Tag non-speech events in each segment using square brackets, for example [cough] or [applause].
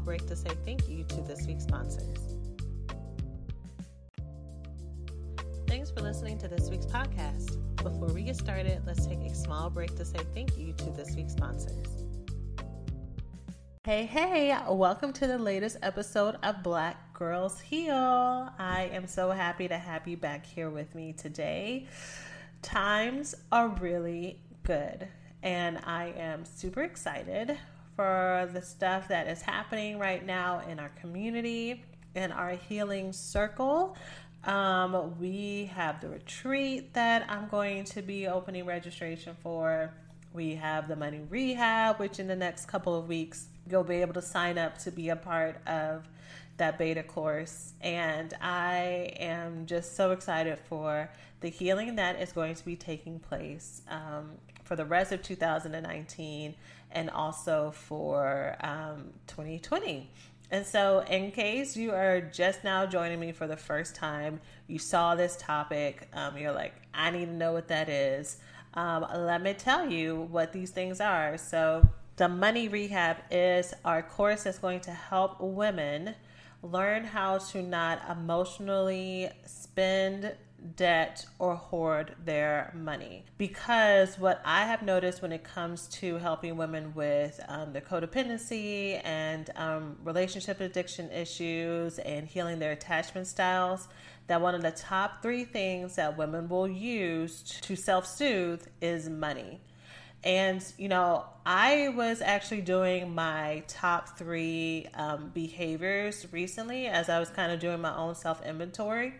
Small break to say thank you to this week's sponsors. Thanks for listening to this week's podcast. Before we get started, let's take a small break to say thank you to this week's sponsors. Hey, hey, welcome to the latest episode of Black Girls Heal. I am so happy to have you back here with me today. Times are really good, and I am super excited for the stuff that is happening right now in our community, in our healing circle. Um, we have the retreat that I'm going to be opening registration for. We have the money rehab, which in the next couple of weeks you'll be able to sign up to be a part of that beta course. And I am just so excited for the healing that is going to be taking place um, for the rest of 2019 and also for um, 2020. And so, in case you are just now joining me for the first time, you saw this topic, um, you're like, I need to know what that is. Um, let me tell you what these things are. So, the Money Rehab is our course that's going to help women learn how to not emotionally spend debt or hoard their money. Because what I have noticed when it comes to helping women with um, the codependency and um, relationship addiction issues and healing their attachment styles, that one of the top three things that women will use to self soothe is money. And, you know, I was actually doing my top three um, behaviors recently as I was kind of doing my own self inventory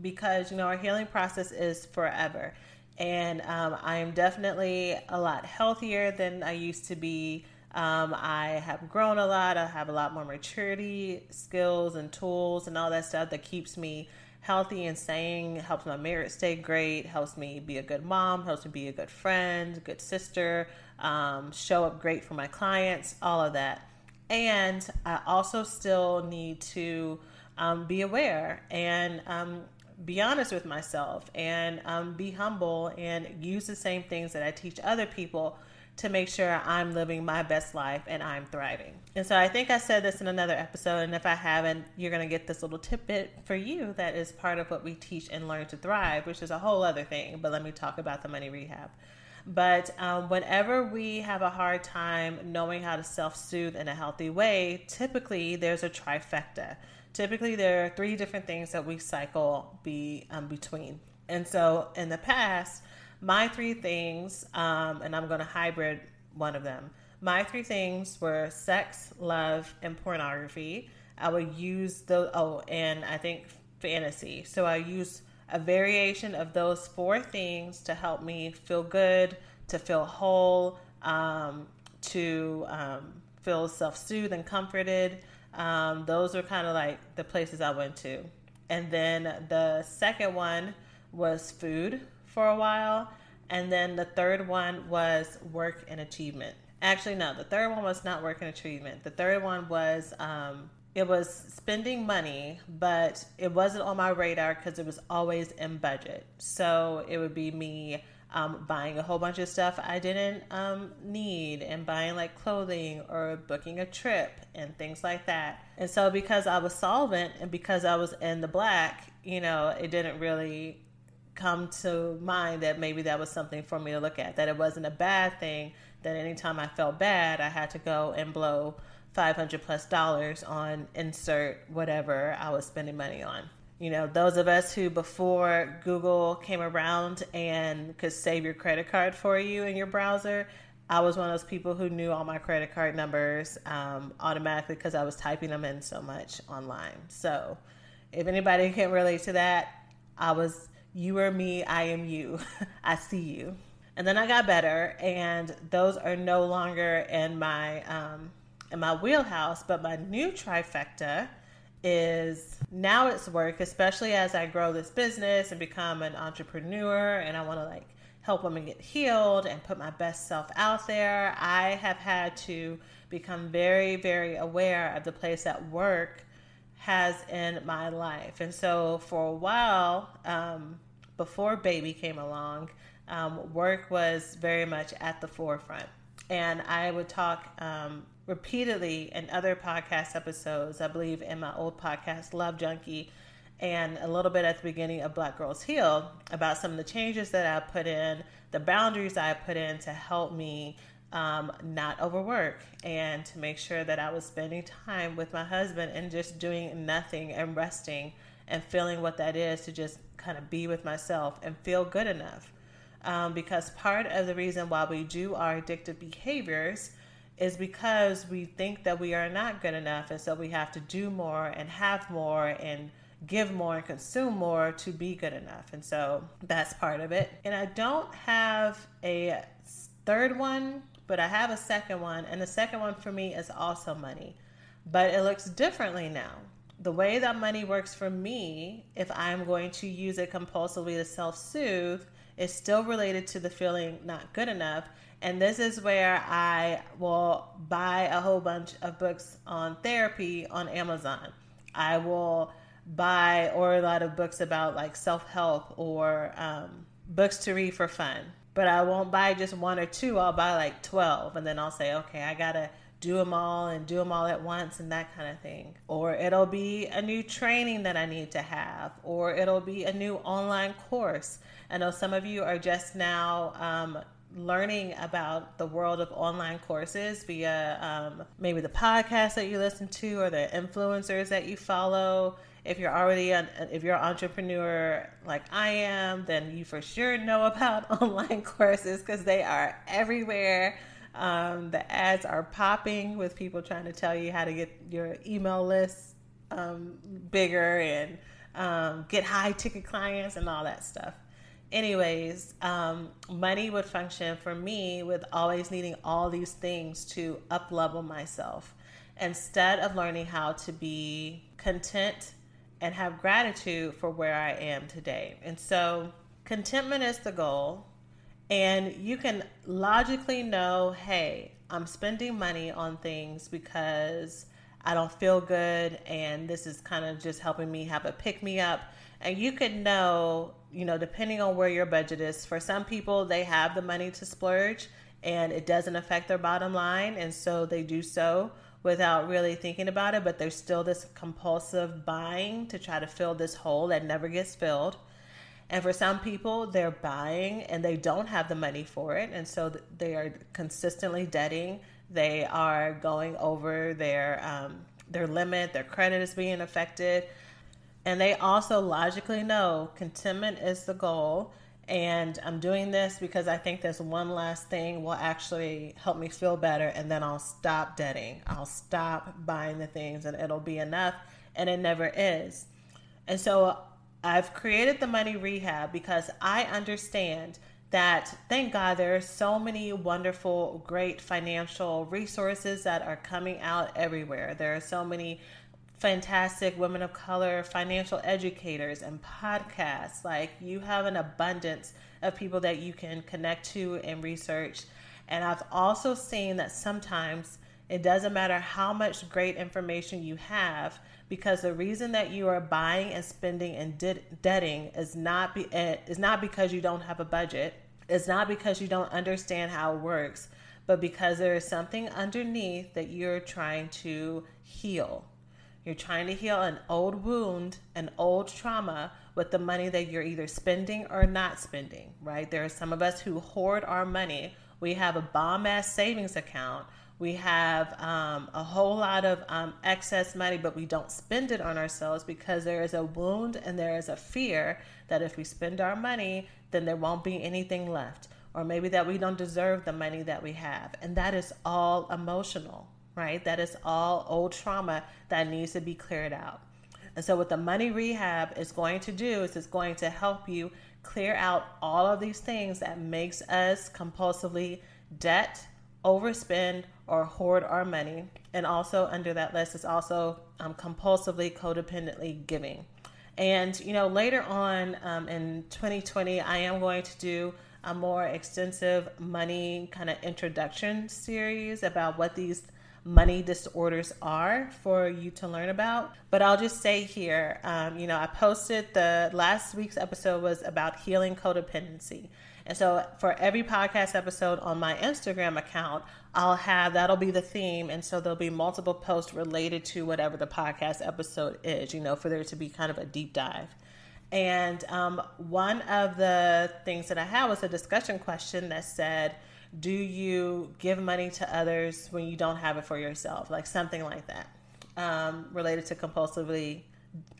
because you know our healing process is forever. And um, i am definitely a lot healthier than i used to be. Um, i have grown a lot. I have a lot more maturity skills and tools and all that stuff that keeps me healthy and sane helps my marriage stay great helps me be a good mom helps me be a good friend good sister um, show up great for my clients all of that. And i also still need to um, be aware and um, be honest with myself and um, be humble and use the same things that I teach other people to make sure I'm living my best life and I'm thriving. And so I think I said this in another episode, and if I haven't, you're going to get this little tidbit for you that is part of what we teach and learn to thrive, which is a whole other thing. But let me talk about the money rehab. But um, whenever we have a hard time knowing how to self soothe in a healthy way, typically there's a trifecta typically there are three different things that we cycle be um, between. And so in the past, my three things, um, and I'm going to hybrid one of them. My three things were sex, love, and pornography. I would use those. Oh, and I think fantasy. So I use a variation of those four things to help me feel good, to feel whole, um, to um, feel self soothed and comforted. Um, those were kind of like the places I went to. And then the second one was food for a while. And then the third one was work and achievement. Actually, no, the third one was not work and achievement. The third one was um, it was spending money, but it wasn't on my radar because it was always in budget. So it would be me um, buying a whole bunch of stuff I didn't um, need and buying like clothing or booking a trip and things like that. And so, because I was solvent and because I was in the black, you know, it didn't really come to mind that maybe that was something for me to look at, that it wasn't a bad thing, that anytime I felt bad, I had to go and blow 500 plus dollars on insert whatever I was spending money on. You know, those of us who before Google came around and could save your credit card for you in your browser, I was one of those people who knew all my credit card numbers um, automatically because I was typing them in so much online. So, if anybody can relate to that, I was you are me, I am you. [laughs] I see you. And then I got better, and those are no longer in my um, in my wheelhouse. But my new trifecta is now it's work, especially as I grow this business and become an entrepreneur, and I want to like help women get healed and put my best self out there. I have had to become very, very aware of the place that work has in my life. And so for a while, um, before baby came along, um, work was very much at the forefront. And I would talk um, repeatedly in other podcast episodes, I believe in my old podcast, Love Junkie, and a little bit at the beginning of Black Girls Heal about some of the changes that I put in, the boundaries I put in to help me um, not overwork and to make sure that I was spending time with my husband and just doing nothing and resting and feeling what that is to just kind of be with myself and feel good enough. Um, because part of the reason why we do our addictive behaviors is because we think that we are not good enough and so we have to do more and have more and give more and consume more to be good enough. And so that's part of it. And I don't have a third one, but I have a second one. And the second one for me is also money, but it looks differently now. The way that money works for me, if I'm going to use it compulsively to self soothe, is still related to the feeling not good enough. And this is where I will buy a whole bunch of books on therapy on Amazon. I will buy or a lot of books about like self help or um, books to read for fun. But I won't buy just one or two. I'll buy like 12 and then I'll say, okay, I gotta do them all and do them all at once and that kind of thing. Or it'll be a new training that I need to have, or it'll be a new online course. I know some of you are just now um, learning about the world of online courses via um, maybe the podcast that you listen to or the influencers that you follow if you're already an if you're an entrepreneur like I am, then you for sure know about [laughs] online courses because they are everywhere. Um, the ads are popping with people trying to tell you how to get your email list um, bigger and um, get high ticket clients and all that stuff. Anyways, um, money would function for me with always needing all these things to up level myself instead of learning how to be content and have gratitude for where I am today. And so, contentment is the goal. And you can logically know hey, I'm spending money on things because I don't feel good, and this is kind of just helping me have a pick me up. And you could know, you know, depending on where your budget is, for some people, they have the money to splurge and it doesn't affect their bottom line, and so they do so without really thinking about it, but there's still this compulsive buying to try to fill this hole that never gets filled. And for some people, they're buying and they don't have the money for it. And so they are consistently debting. They are going over their, um, their limit, their credit is being affected. And they also logically know contentment is the goal and I'm doing this because I think this one last thing will actually help me feel better. And then I'll stop debting. I'll stop buying the things and it'll be enough. And it never is. And so I've created the money rehab because I understand that thank God there are so many wonderful, great financial resources that are coming out everywhere. There are so many fantastic women of color financial educators and podcasts. Like you have an abundance of people that you can connect to and research. And I've also seen that sometimes it doesn't matter how much great information you have because the reason that you are buying and spending and debting is not be, eh, is not because you don't have a budget. It's not because you don't understand how it works, but because there is something underneath that you're trying to heal you're trying to heal an old wound, an old trauma with the money that you're either spending or not spending, right? There are some of us who hoard our money. We have a bomb ass savings account We have um, a whole lot of um, excess money, but we don't spend it on ourselves because there is a wound and there is a fear that if we spend our money, then there won't be anything left. Or maybe that we don't deserve the money that we have. And that is all emotional, right? That is all old trauma that needs to be cleared out. And so, what the money rehab is going to do is it's going to help you clear out all of these things that makes us compulsively debt, overspend, or hoard our money. And also under that list is also um, compulsively, codependently giving. And you know, later on um, in 2020, I am going to do a more extensive money kind of introduction series about what these money disorders are for you to learn about. But I'll just say here, um, you know, I posted the last week's episode was about healing codependency. And so for every podcast episode on my Instagram account, I'll have that'll be the theme. And so there'll be multiple posts related to whatever the podcast episode is, you know, for there to be kind of a deep dive. And um, one of the things that I had was a discussion question that said, do you give money to others when you don't have it for yourself? Like something like that, um, related to compulsively,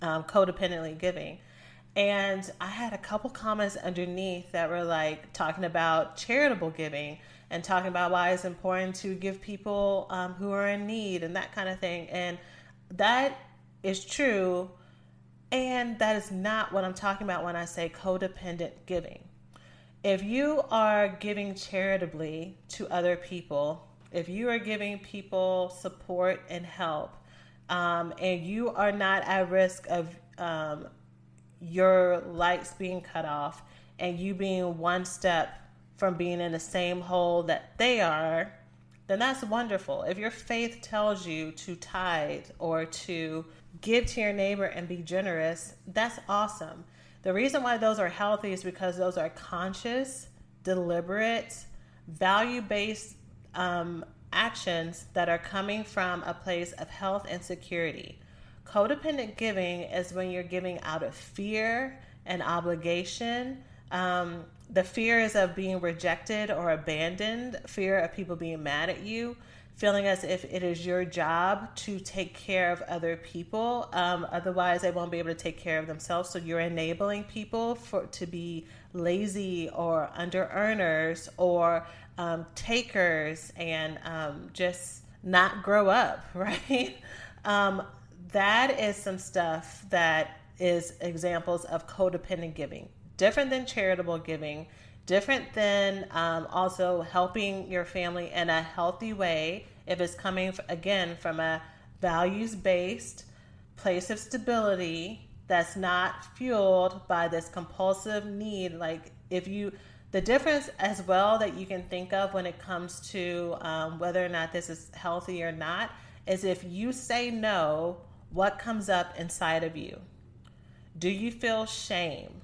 um, codependently giving. And I had a couple comments underneath that were like talking about charitable giving and talking about why it's important to give people um, who are in need and that kind of thing. And that is true. And that is not what I'm talking about when I say codependent giving if you are giving charitably to other people, if you are giving people support and help, um, and you are not at risk of um, your lights being cut off and you being one step from being in the same hole that they are, then that's wonderful. If your faith tells you to tithe or to give to your neighbor and be generous, that's awesome. The reason why those are healthy is because those are conscious, deliberate, value based um, actions that are coming from a place of health and security. Codependent giving is when you're giving out of fear and obligation. Um, the fear is of being rejected or abandoned, fear of people being mad at you, feeling as if it is your job to take care of other people. Um, otherwise, they won't be able to take care of themselves. So you're enabling people for to be lazy or under earners or um, takers and um, just not grow up, [laughs] right? Um, that is some stuff that is examples of codependent giving, different than charitable giving different than um, also helping your family in a healthy way. If it's coming again from a values based place of stability that's not fueled by this compulsive need like if you the difference as well that you can think of when it comes to um, whether or not this is healthy or not is if you say no what comes up inside of you? Do you feel shame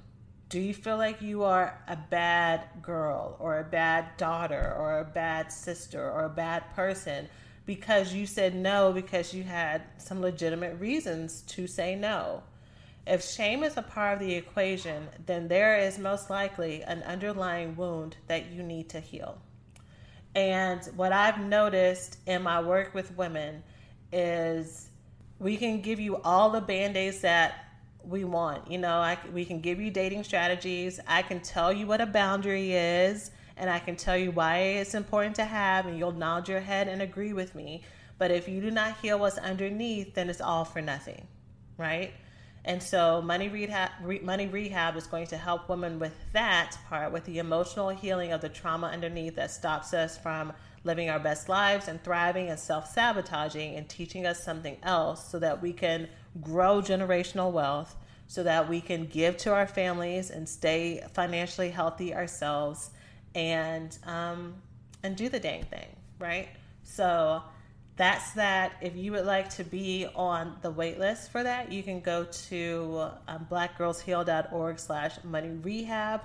do you feel like you are a bad girl or a bad daughter or a bad sister or a bad person because you said no because you had some legitimate reasons to say no? If shame is a part of the equation, then there is most likely an underlying wound that you need to heal. And what I've noticed in my work with women is we can give you all the band aids that we want. You know, I, we can give you dating strategies. I can tell you what a boundary is, and I can tell you why it's important to have, and you'll nod your head and agree with me. But if you do not heal what's underneath, then it's all for nothing, right? And so, money rehab, re, money rehab is going to help women with that part, with the emotional healing of the trauma underneath that stops us from living our best lives and thriving and self sabotaging and teaching us something else so that we can grow generational wealth, so that we can give to our families and stay financially healthy ourselves and um, and do the dang thing, right? So that's that. If you would like to be on the wait list for that, you can go to um, blackgirlsheal.org slash money rehab.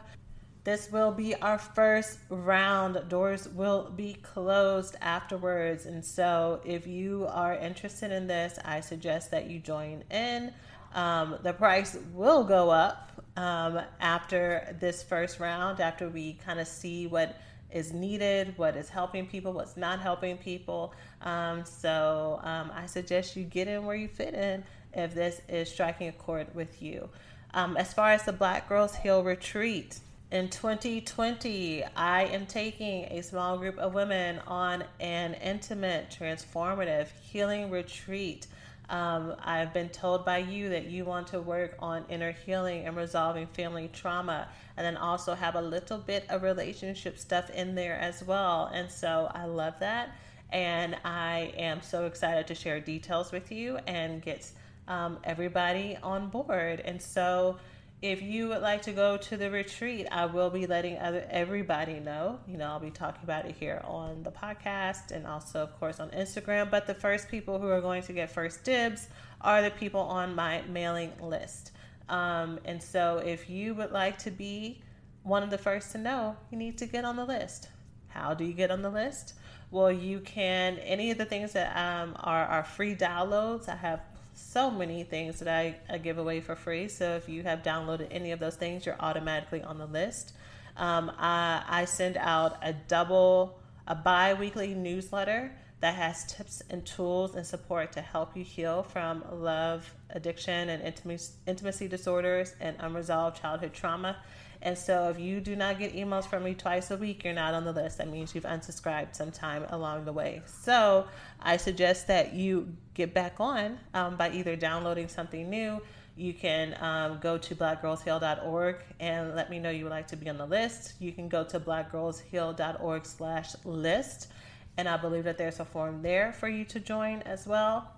This will be our first round. Doors will be closed afterwards. And so, if you are interested in this, I suggest that you join in. Um, the price will go up um, after this first round, after we kind of see what is needed, what is helping people, what's not helping people. Um, so um, I suggest you get in where you fit in if this is striking a chord with you. Um, as far as the Black Girls Heal Retreat, in 2020, I am taking a small group of women on an intimate, transformative healing retreat. Um, I've been told by you that you want to work on inner healing and resolving family trauma, and then also have a little bit of relationship stuff in there as well. And so I love that. And I am so excited to share details with you and get um, everybody on board. And so, if you would like to go to the retreat, I will be letting other everybody know. You know, I'll be talking about it here on the podcast and also, of course, on Instagram. But the first people who are going to get first dibs are the people on my mailing list. Um, and so, if you would like to be one of the first to know, you need to get on the list. How do you get on the list? Well, you can any of the things that um, are, are free downloads. I have so many things that I, I, give away for free. So if you have downloaded any of those things, you're automatically on the list. Um, I, I send out a double, a bi weekly newsletter that has tips and tools and support to help you heal from love, addiction, and intimacy, intimacy disorders and unresolved childhood trauma. And so if you do not get emails from me twice a week, you're not on the list. That means you've unsubscribed sometime along the way. So I suggest that you get back on um, by either downloading something new. You can um, go to blackgirlsheal.org and let me know you would like to be on the list. You can go to blackgirlsheal.org slash list. And I believe that there's a form there for you to join as well.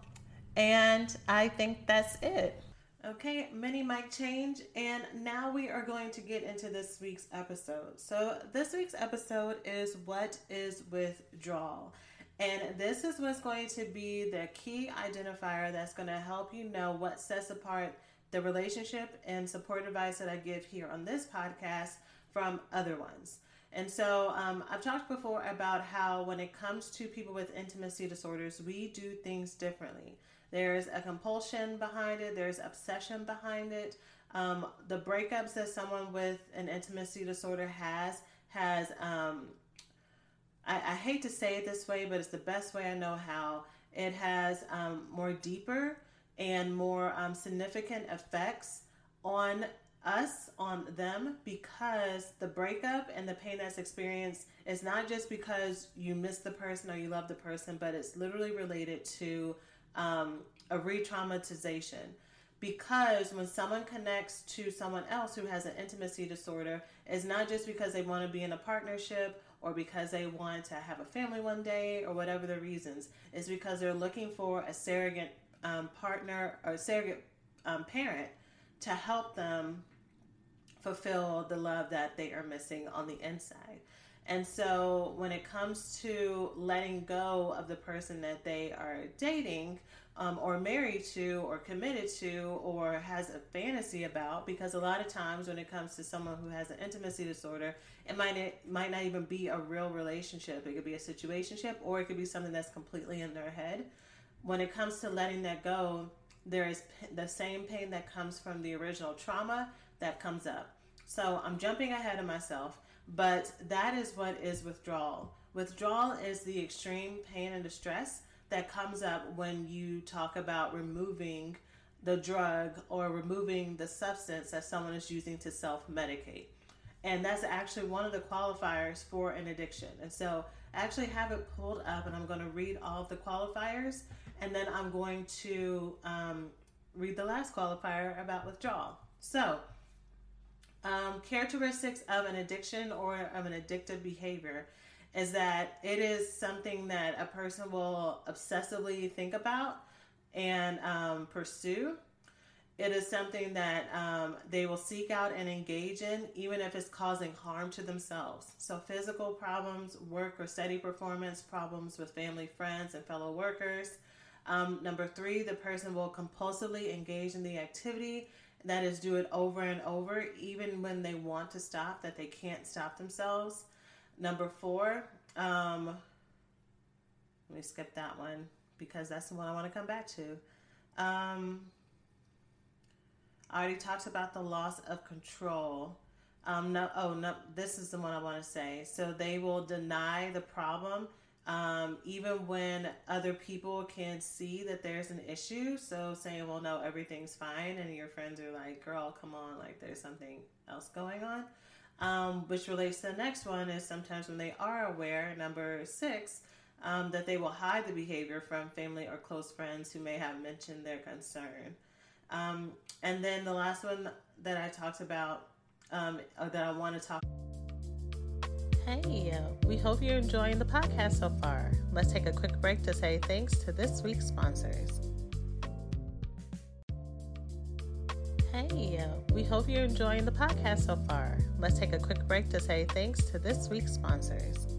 And I think that's it. Okay, mini mic change, and now we are going to get into this week's episode. So, this week's episode is What is Withdrawal? And this is what's going to be the key identifier that's going to help you know what sets apart the relationship and support advice that I give here on this podcast from other ones. And so, um, I've talked before about how when it comes to people with intimacy disorders, we do things differently. There's a compulsion behind it, there's obsession behind it. Um, the breakups that someone with an intimacy disorder has has um, I, I, hate to say it this way, but it's the best way I know how. It has um, more deeper and more um, significant effects on us, on them, because the breakup and the pain that's experienced is not just because you miss the person or you love the person, but it's literally related to um, a re traumatization. Because when someone connects to someone else who has an intimacy disorder, it's not just because they want to be in a partnership or because they want to have a family one day or whatever the reasons. It's because they're looking for a surrogate um, partner or surrogate um, parent to help them fulfill the love that they are missing on the inside. And so when it comes to letting go of the person that they are dating, um, or married to, or committed to, or has a fantasy about, because a lot of times when it comes to someone who has an intimacy disorder, it might it might not even be a real relationship. It could be a situationship, or it could be something that's completely in their head. When it comes to letting that go, there is the same pain that comes from the original trauma that comes up. So I'm jumping ahead of myself but that is what is withdrawal. Withdrawal is the extreme pain and distress that comes up when you talk about removing the drug or removing the substance that someone is using to self medicate. And that's actually one of the qualifiers for an addiction. And so I actually have it pulled up and I'm going to read all of the qualifiers and then I'm going to um, read the last qualifier about withdrawal. So, um, characteristics of an addiction or of an addictive behavior is that it is something that a person will obsessively think about and um, pursue. It is something that um, they will seek out and engage in, even if it's causing harm to themselves. So, physical problems, work or study performance, problems with family, friends, and fellow workers. Um, number three, the person will compulsively engage in the activity that is do it over and over even when they want to stop that they can't stop themselves. Number four um, let me skip that one because that's the one i want to come back to. Um, i already talked about the loss of control. Um, no, oh no, this is the one I want to say. So they will deny the problem, um, even when other people can see that there's an issue. So saying, "Well, no, everything's fine," and your friends are like, "Girl, come on, like there's something else going on." Um, which relates to the next one is sometimes when they are aware. Number six. Um, that they will hide the behavior from family or close friends who may have mentioned their concern. Um, and then the last one that I talked about um, that I want to talk. Hey, we hope you're enjoying the podcast so far. Let's take a quick break to say thanks to this week's sponsors. Hey, we hope you're enjoying the podcast so far. Let's take a quick break to say thanks to this week's sponsors.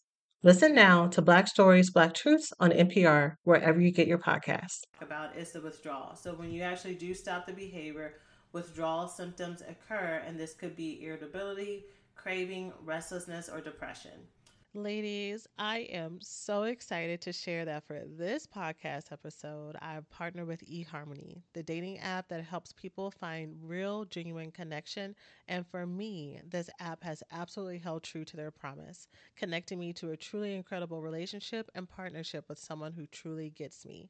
Listen now to Black Stories, Black Truths on NPR, wherever you get your podcasts. About is the withdrawal. So when you actually do stop the behavior, withdrawal symptoms occur, and this could be irritability, craving, restlessness, or depression. Ladies, I am so excited to share that for this podcast episode, I've partnered with eHarmony, the dating app that helps people find real, genuine connection. And for me, this app has absolutely held true to their promise, connecting me to a truly incredible relationship and partnership with someone who truly gets me.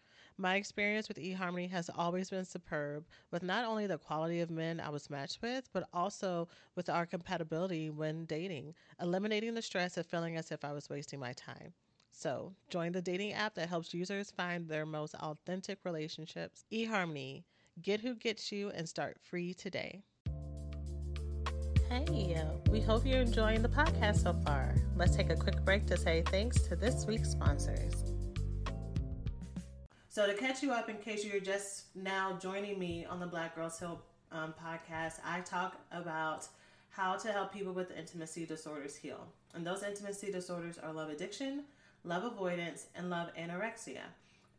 My experience with eHarmony has always been superb, with not only the quality of men I was matched with, but also with our compatibility when dating, eliminating the stress of feeling as if I was wasting my time. So, join the dating app that helps users find their most authentic relationships. eHarmony, get who gets you and start free today. Hey, we hope you're enjoying the podcast so far. Let's take a quick break to say thanks to this week's sponsors. So, to catch you up, in case you're just now joining me on the Black Girls Heal um, podcast, I talk about how to help people with intimacy disorders heal. And those intimacy disorders are love addiction, love avoidance, and love anorexia.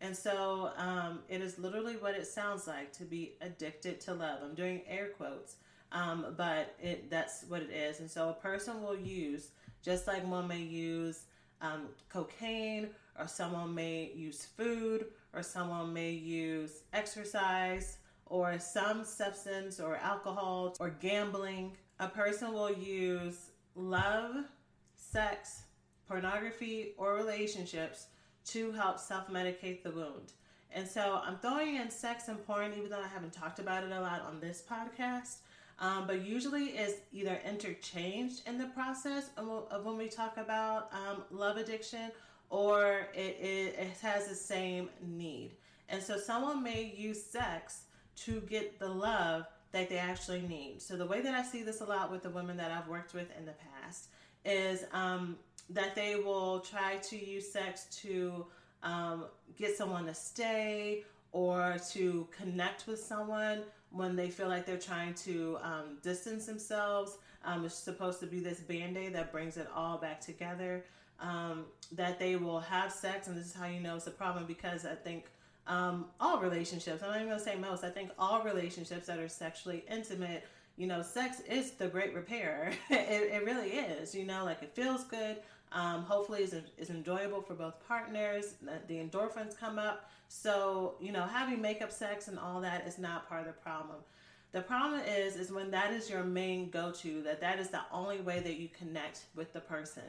And so um, it is literally what it sounds like to be addicted to love. I'm doing air quotes, um, but it, that's what it is. And so a person will use, just like one may use um, cocaine, or someone may use food, or someone may use exercise, or some substance, or alcohol, or gambling. A person will use love, sex, pornography, or relationships to help self medicate the wound. And so I'm throwing in sex and porn, even though I haven't talked about it a lot on this podcast. Um, but usually it's either interchanged in the process of, when we talk about um, love addiction or it, it, it has the same need. And so someone may use sex to get the love that they actually need. So the way that I see this a lot with the women that I've worked with in the past is um, that they will try to use sex to um, get someone to stay or to connect with someone when they feel like they're trying to um, distance themselves. Um, it's supposed to be this band aid that brings it all back together. Um, that they will have sex, and this is how you know it's a problem because I think um, all relationships, I'm not even gonna say most, I think all relationships that are sexually intimate, you know, sex is the great repair. [laughs] it, it, really is, you know, like it feels good. Um, hopefully, it's, it's enjoyable for both partners. The endorphins come up. So, you know, having makeup sex and all that is not part of the problem. The problem is, is when that is your main go-to, that that is the only way that you connect with the person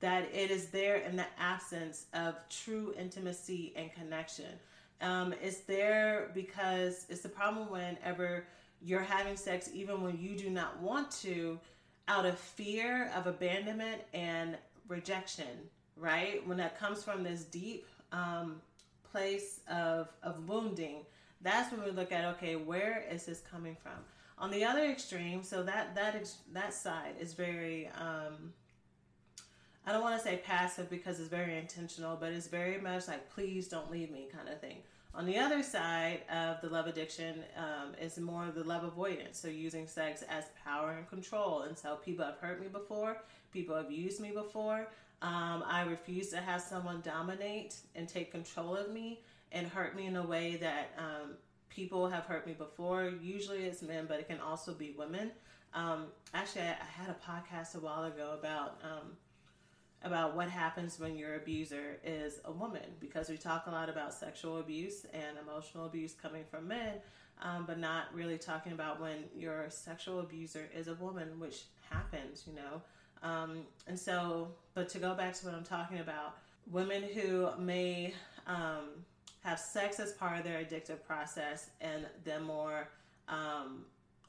that it is there in the absence of true intimacy and connection. Um, it's there because it's the problem whenever you're having sex, even when you do not want to, out of fear of abandonment and rejection, right? When that comes from this deep um, place of, of wounding, that's when we look at okay, where is this coming from? On the other extreme, so that that that side is very um, I don't want to say passive because it's very intentional, but it's very much like, please don't leave me kind of thing. On the other side of the love addiction um, is more of the love avoidance. So using sex as power and control. And so people have hurt me before, people have used me before. Um, I refuse to have someone dominate and take control of me and hurt me in a way that um, people have hurt me before. Usually it's men, but it can also be women. Um, actually, I, I, had a podcast a while ago about um, about what happens when your abuser is a woman because we talk a lot about sexual abuse and emotional abuse coming from men, um, but not really talking about when your sexual abuser is a woman, which happens, you know. Um, and so, but to go back to what I'm talking about, women who may um, have sex as part of their addictive process in the more um,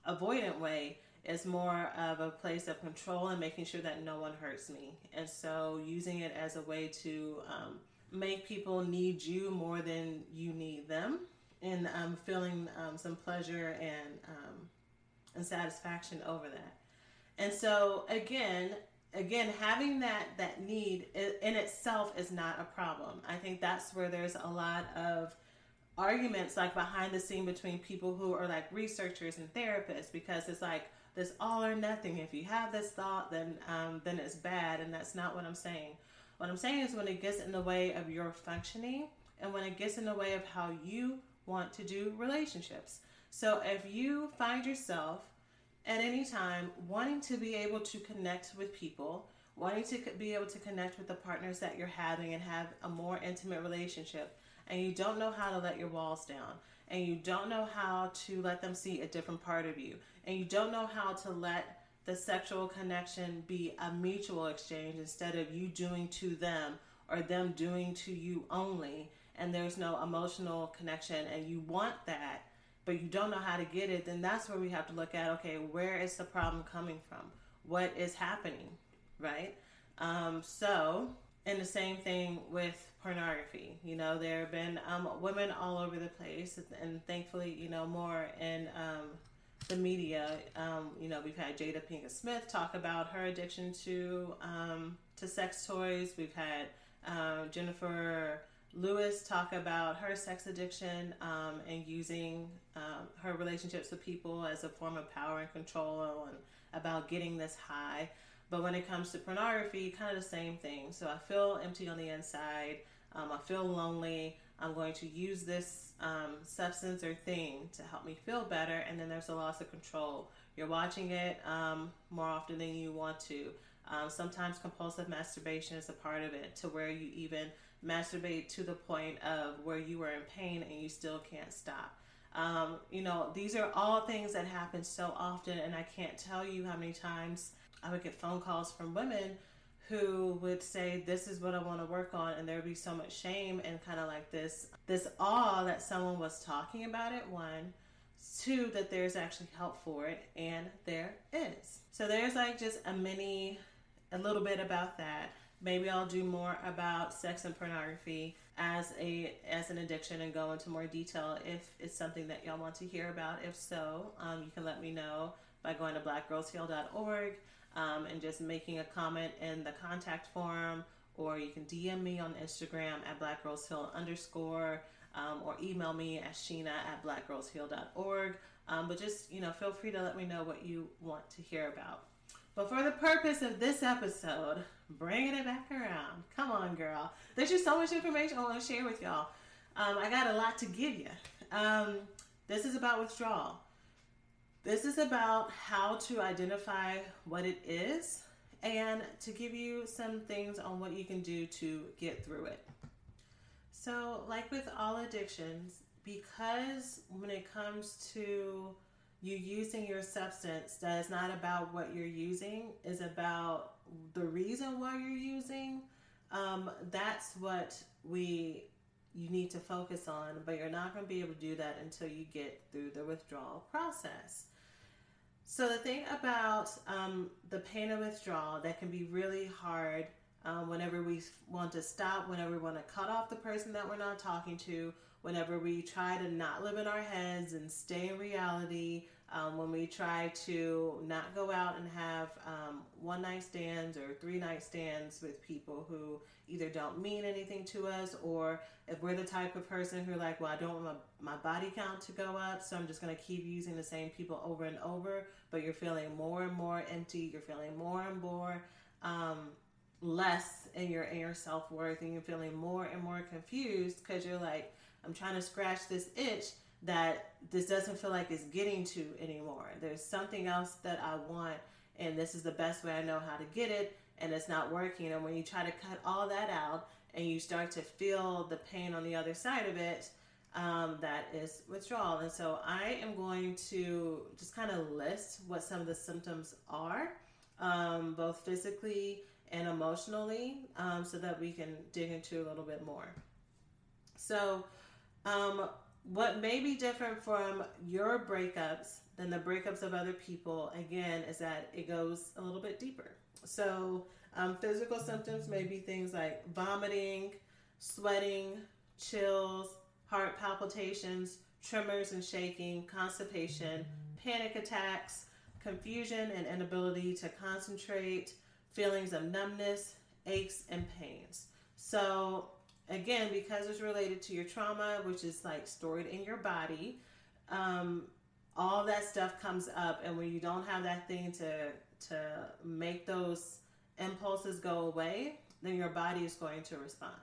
avoidant way is more of a place of control and making sure that no one hurts me. And so using it as a way to um, make people need you more than you need them and um, feeling um, some pleasure and, um, and satisfaction over that. And so again, again having that that need in itself is not a problem i think that's where there's a lot of arguments like behind the scene between people who are like researchers and therapists because it's like this all or nothing. If you have this thought, then um, then it's bad, and that's not what I'm saying. What I'm saying is when it gets in the way of your functioning, and when it gets in the way of how you want to do relationships. So if you find yourself at any time wanting to be able to connect with people, wanting to be able to connect with the partners that you're having and have a more intimate relationship, and you don't know how to let your walls down, and you don't know how to let them see a different part of you, and you don't know how to let the sexual connection be a mutual exchange instead of you doing to them or them doing to you only, and there's no emotional connection, and you want that, but you don't know how to get it, then that's where we have to look at okay, where is the problem coming from? What is happening, right? Um, so, and the same thing with pornography. You know, there have been um, women all over the place, and thankfully, you know, more in um, the media. Um, you know, we've had Jada Pinkett Smith talk about her addiction to um, to sex toys. We've had um, Jennifer Lewis talk about her sex addiction um, and using her relationships with people as a form of power and control, and about getting this high. But when it comes to pornography, kind of the same thing. So I feel empty on the inside. Um, I feel lonely. I'm going to use this um, substance or thing to help me feel better. And then there's a loss of control. You're watching it um, more often than you want to. Um, sometimes compulsive masturbation is a part of it, to where you even masturbate to the point of where you are in pain and you still can't stop. Um, you know, these are all things that happen so often, and I can't tell you how many times I would get phone calls from women who would say this is what I want to work on and there would be so much shame and kind of like this this awe that someone was talking about it one two that there's actually help for it and there is. So there's like just a mini a little bit about that. Maybe I'll do more about sex and pornography as a as an addiction and go into more detail if it's something that y'all want to hear about. If so um, you can let me know by going to blackgirlsheal.org um, and just making a comment in the contact form or you can DM me on Instagram at blackgirlsheal underscore, um, or email me at shena at blackgirlsheal.org. Um, but just, you know, feel free to let me know what you want to hear about. But for the purpose of this episode, bringing it back around. Come on, girl. There's just so much information I want to share with y'all. Um, I got a lot to give you. Um, this is about withdrawal. This is about how to identify what it is and to give you some things on what you can do to get through it. So, like with all addictions, because when it comes to you using your substance, that is not about what you're using, is about the reason why you're using. Um, that's what we you need to focus on, but you're not going to be able to do that until you get through the withdrawal process. So, the thing about um, the pain of withdrawal that can be really hard um, whenever we want to stop, whenever we want to cut off the person that we're not talking to, whenever we try to not live in our heads and stay in reality, um, when we try to not go out and have um, one night stands or three night stands with people who either don't mean anything to us or if we're the type of person who like well i don't want my, my body count to go up so i'm just going to keep using the same people over and over but you're feeling more and more empty you're feeling more and more um, less in your in your self-worth and you're feeling more and more confused because you're like i'm trying to scratch this itch that this doesn't feel like it's getting to anymore. There's something else that i want and this is the best way i know how to get it and it's not working. And when you try to cut all that out and you start to feel the pain on the other side of it um, that is withdrawal. And so i am going to just kind of list what some of the symptoms are um, both physically and emotionally um, so that we can dig into a little bit more. So, um, what may be different from your breakups than the breakups of other people, again, is that it goes a little bit deeper. So, um, physical symptoms may be things like vomiting, sweating, chills, heart palpitations, tremors and shaking, constipation, panic attacks, confusion and inability to concentrate, feelings of numbness, aches, and pains. So, again, because it's related to your trauma, which is like stored in your body, um, all that stuff comes up. And when you don't have that thing to, to make those impulses go away, then your body is going to respond.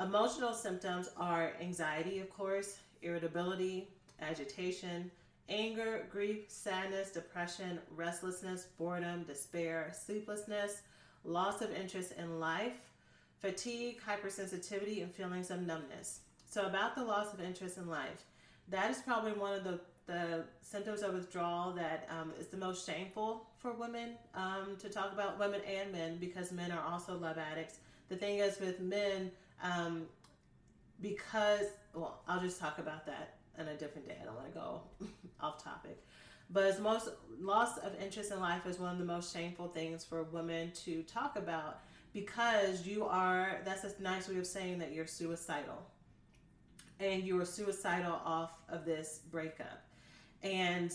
Emotional symptoms are anxiety, of course, irritability, agitation, anger, grief, sadness, depression, restlessness, boredom, despair, sleeplessness, loss of interest in life, fatigue, hypersensitivity, and feelings of numbness. So, about the loss of interest in life, that is probably one of the, the symptoms of withdrawal that um, is the most shameful for women um, to talk about, women and men, because men are also love addicts. The thing is, with men, um, because, well, I'll just talk about that in a different day. I don't want to go [laughs] off topic. But most loss of interest in life is one of the most shameful things for women to talk about because you are that's a nice way of saying that you're suicidal. And you are suicidal off of this breakup. And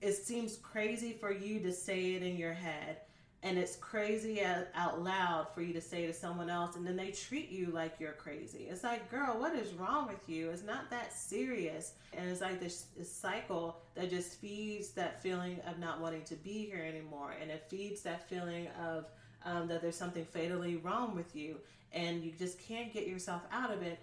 it seems crazy for you to say it in your head. And it's crazy out loud for you to say to someone else. And then they treat you like you're crazy. It's like girl what is wrong with you? It's not that serious. And it's like this, this, cycle that just feeds that feeling of not wanting to be here anymore. And it feeds that feeling of um, that there's something fatally wrong with you and you just can't get yourself out of it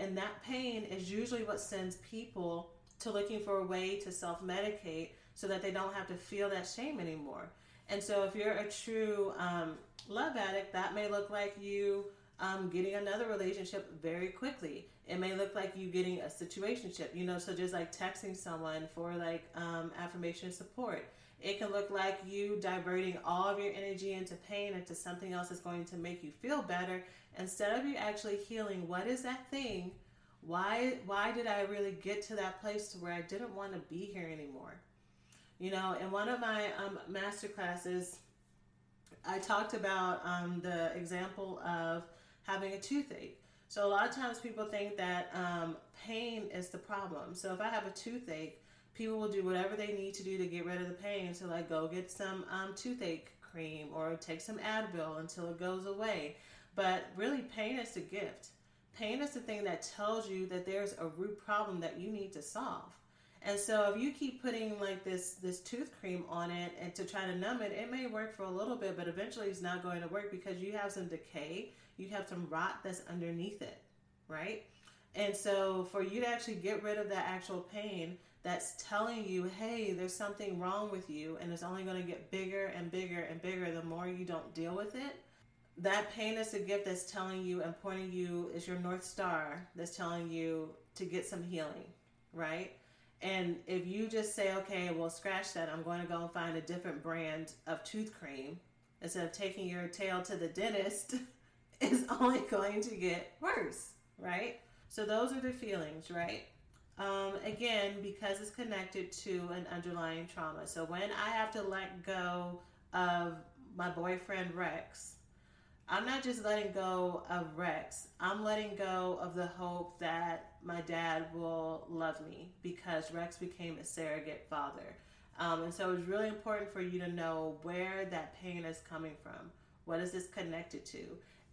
and that pain is usually what sends people to looking for a way to self-medicate so that they don't have to feel that shame anymore and so, if you're a true um, love addict, that may look like you um, getting another relationship very quickly. It may look like you getting a situationship, you know, so just like texting someone for like um, affirmation support. It can look like you diverting all of your energy into pain into something else that's going to make you feel better instead of you actually healing. What is that thing? Why why did I really get to that place to where I didn't want to be here anymore? You know, in one of my um, master classes, I talked about um, the example of having a toothache. So a lot of times people think that um, pain is the problem. So if I have a toothache, people will do whatever they need to do to get rid of the pain. So like go get some um, toothache cream or take some Advil until it goes away. But really, pain is a gift. Pain is the thing that tells you that there's a root problem that you need to solve. And so if you keep putting like this this tooth cream on it and to try to numb it, it may work for a little bit, but eventually it's not going to work because you have some decay, you have some rot that's underneath it, right? And so for you to actually get rid of that actual pain that's telling you, hey, there's something wrong with you and it's only going to get bigger and bigger and bigger the more you don't deal with it. That pain is a gift that's telling you and pointing you is your north star that's telling you to get some healing, right? And if you just say, okay, well, scratch that, I'm going to go and find a different brand of tooth cream instead of taking your tail to the dentist, [laughs] it's only going to get worse, right? So those are the feelings, right? Um, again, because it's connected to an underlying trauma. So when I have to let go of my boyfriend Rex, I'm not just letting go of Rex. I'm letting go of the hope that my dad will love me because Rex became a surrogate father. Um, and so it's really important for you to know where that pain is coming from. What is this connected to?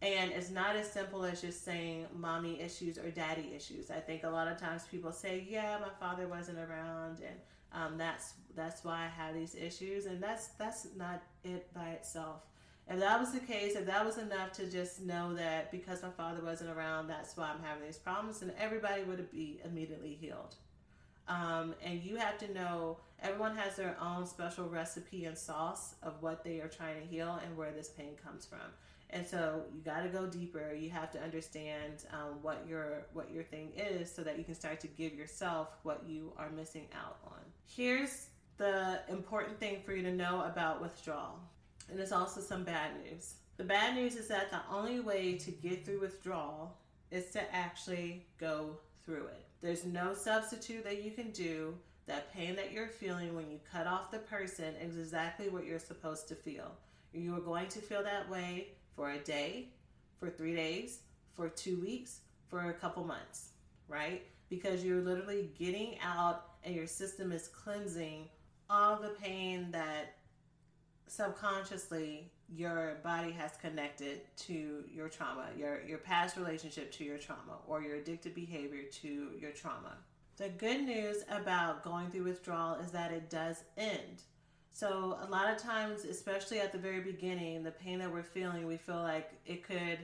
And it's not as simple as just saying mommy issues or daddy issues. I think a lot of times people say, "Yeah, my father wasn't around, and um, that's that's why I have these issues." And that's that's not it by itself. If that was the case, if that was enough to just know that because my father wasn't around, that's why I'm having these problems, and everybody would be immediately healed. Um, and you have to know everyone has their own special recipe and sauce of what they are trying to heal and where this pain comes from. And so you got to go deeper. You have to understand um, what your what your thing is, so that you can start to give yourself what you are missing out on. Here's the important thing for you to know about withdrawal and it's also some bad news. The bad news is that the only way to get through withdrawal is to actually go through it. There's no substitute that you can do. That pain that you're feeling when you cut off the person is exactly what you're supposed to feel. You are going to feel that way for a day, for three days, for two weeks, for a couple months, right? Because you're literally getting out and your system is cleansing all the pain that subconsciously your body has connected to your trauma, your your past relationship to your trauma, or your addictive behavior to your trauma. The good news about going through withdrawal is that it does end. So a lot of times, especially at the very beginning, the pain that we're feeling, we feel like it could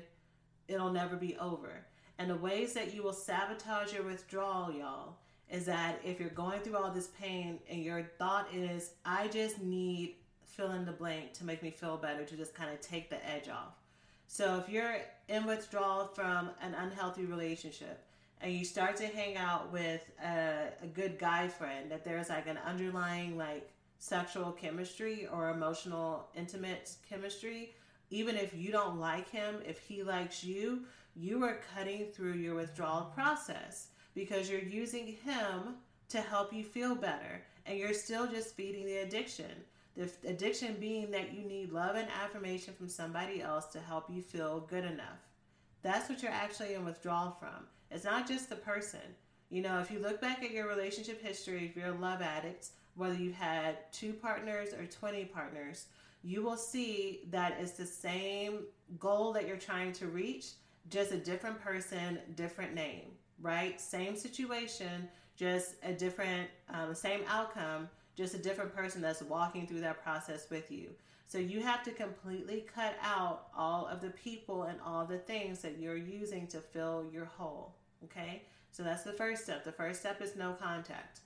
it'll never be over. And the ways that you will sabotage your withdrawal, y'all, is that if you're going through all this pain and your thought is, I just need fill in the blank to make me feel better to just kind of take the edge off. So if you're in withdrawal from an unhealthy relationship and you start to hang out with a, a good guy friend, that there's like an underlying like sexual chemistry or emotional intimate chemistry, even if you don't like him, if he likes you, you are cutting through your withdrawal process because you're using him to help you feel better and you're still just feeding the addiction. The addiction being that you need love and affirmation from somebody else to help you feel good enough. That's what you're actually in withdrawal from. It's not just the person. You know, if you look back at your relationship history, if you're a love addict, whether you've had two partners or 20 partners, you will see that it's the same goal that you're trying to reach, just a different person, different name, right? Same situation, just a different, um, same outcome, just a different person that's walking through that process with you. So you have to completely cut out all of the people and all the things that you're using to fill your hole. Okay? So that's the first step. The first step is no contact.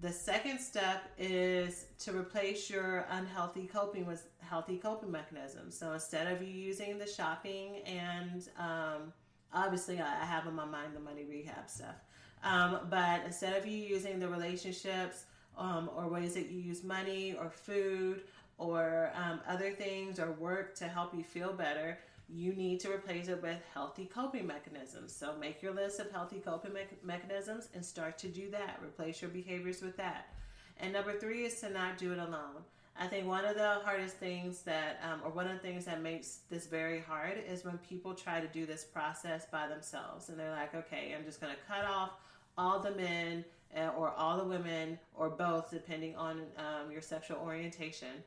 The second step is to replace your unhealthy coping with healthy coping mechanisms. So instead of you using the shopping and um, obviously I have in my mind the money rehab stuff, um, but instead of you using the relationships um, or ways that you use money or food or um, other things or work to help you feel better, you need to replace it with healthy coping mechanisms. So make your list of healthy coping me- mechanisms and start to do that. Replace your behaviors with that. And number three is to not do it alone. I think one of the hardest things that, um, or one of the things that makes this very hard is when people try to do this process by themselves and they're like, okay, I'm just going to cut off all the men uh, or all the women or both, depending on um, your sexual orientation.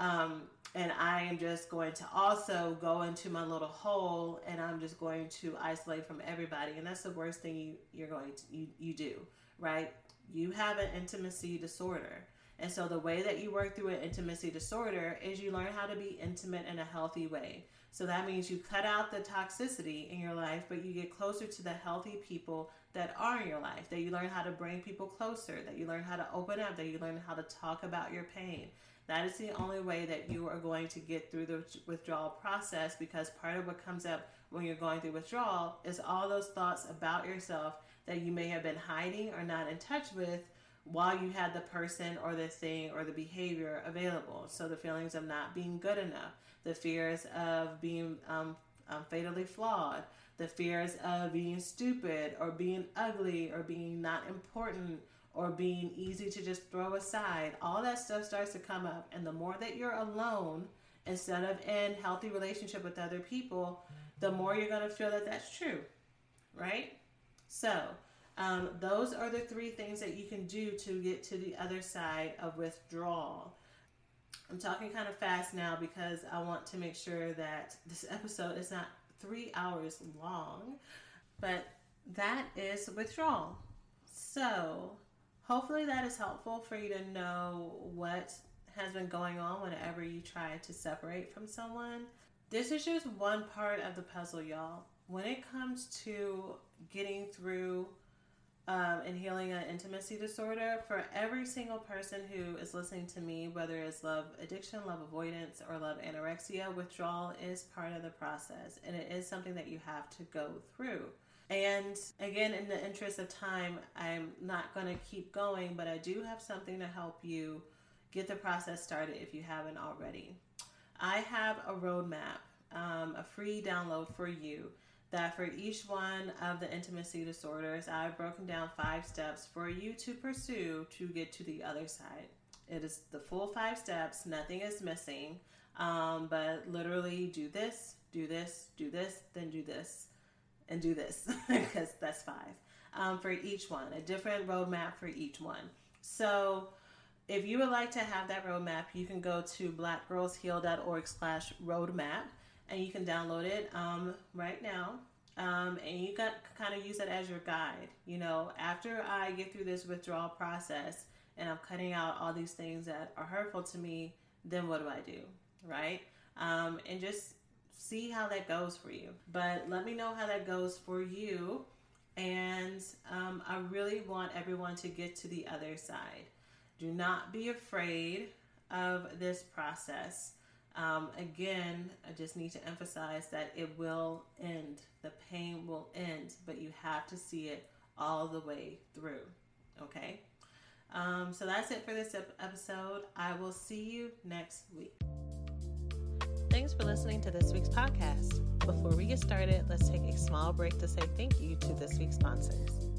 Um, and I am just going to also go into my little hole and I'm just going to isolate from everybody. And that's the worst thing you, you're going to, you, you do, right? You have an intimacy disorder. And so the way that you work through an intimacy disorder is you learn how to be intimate in a healthy way. So that means you cut out the toxicity in your life, but you get closer to the healthy people that are in your life, that you learn how to bring people closer, that you learn how to open up, that you learn how to talk about your pain. That is the only way that you are going to get through the withdrawal process because part of what comes up when you're going through withdrawal is all those thoughts about yourself that you may have been hiding or not in touch with while you had the person or the thing or the behavior available. So the feelings of not being good enough, the fears of being um, um, fatally flawed, the fears of being stupid or being ugly or being not important or being easy to just throw aside. All that stuff starts to come up. And the more that you're alone instead of in healthy relationship with other people, the more you're going to feel that that's true. Right? So, um, those are the three things that you can do to get to the other side of withdrawal. I'm talking kind of fast now because I want to make sure that this episode is not three hours long, but that is withdrawal. So, hopefully, that is helpful for you to know what has been going on whenever you try to separate from someone. This is just one part of the puzzle, y'all. When it comes to getting through um, and healing an intimacy disorder for every single person who is listening to me, whether it's love addiction, love avoidance, or love anorexia, withdrawal is part of the process and it is something that you have to go through. And again, in the interest of time, I'm not going to keep going, but I do have something to help you get the process started if you haven't already. I have a roadmap, um, a free download for you that for each one of the intimacy disorders, I've broken down five steps for you to pursue to get to the other side. It is the full five steps, nothing is missing. Um, but literally, do this, do this, do this, then do this, and do this, [laughs] because that's five um, for each one, a different roadmap for each one. So, if you would like to have that roadmap, you can go to blackgirlsheal.org slash roadmap and you can download it um, right now. Um, and you can kind of use it as your guide. You know, after I get through this withdrawal process and I'm cutting out all these things that are hurtful to me, then what do I do? Right? Um, and just see how that goes for you. But let me know how that goes for you. And um, I really want everyone to get to the other side. Do not be afraid of this process. Um, again, I just need to emphasize that it will end. The pain will end, but you have to see it all the way through. Okay? Um, so that's it for this episode. I will see you next week. Thanks for listening to this week's podcast. Before we get started, let's take a small break to say thank you to this week's sponsors.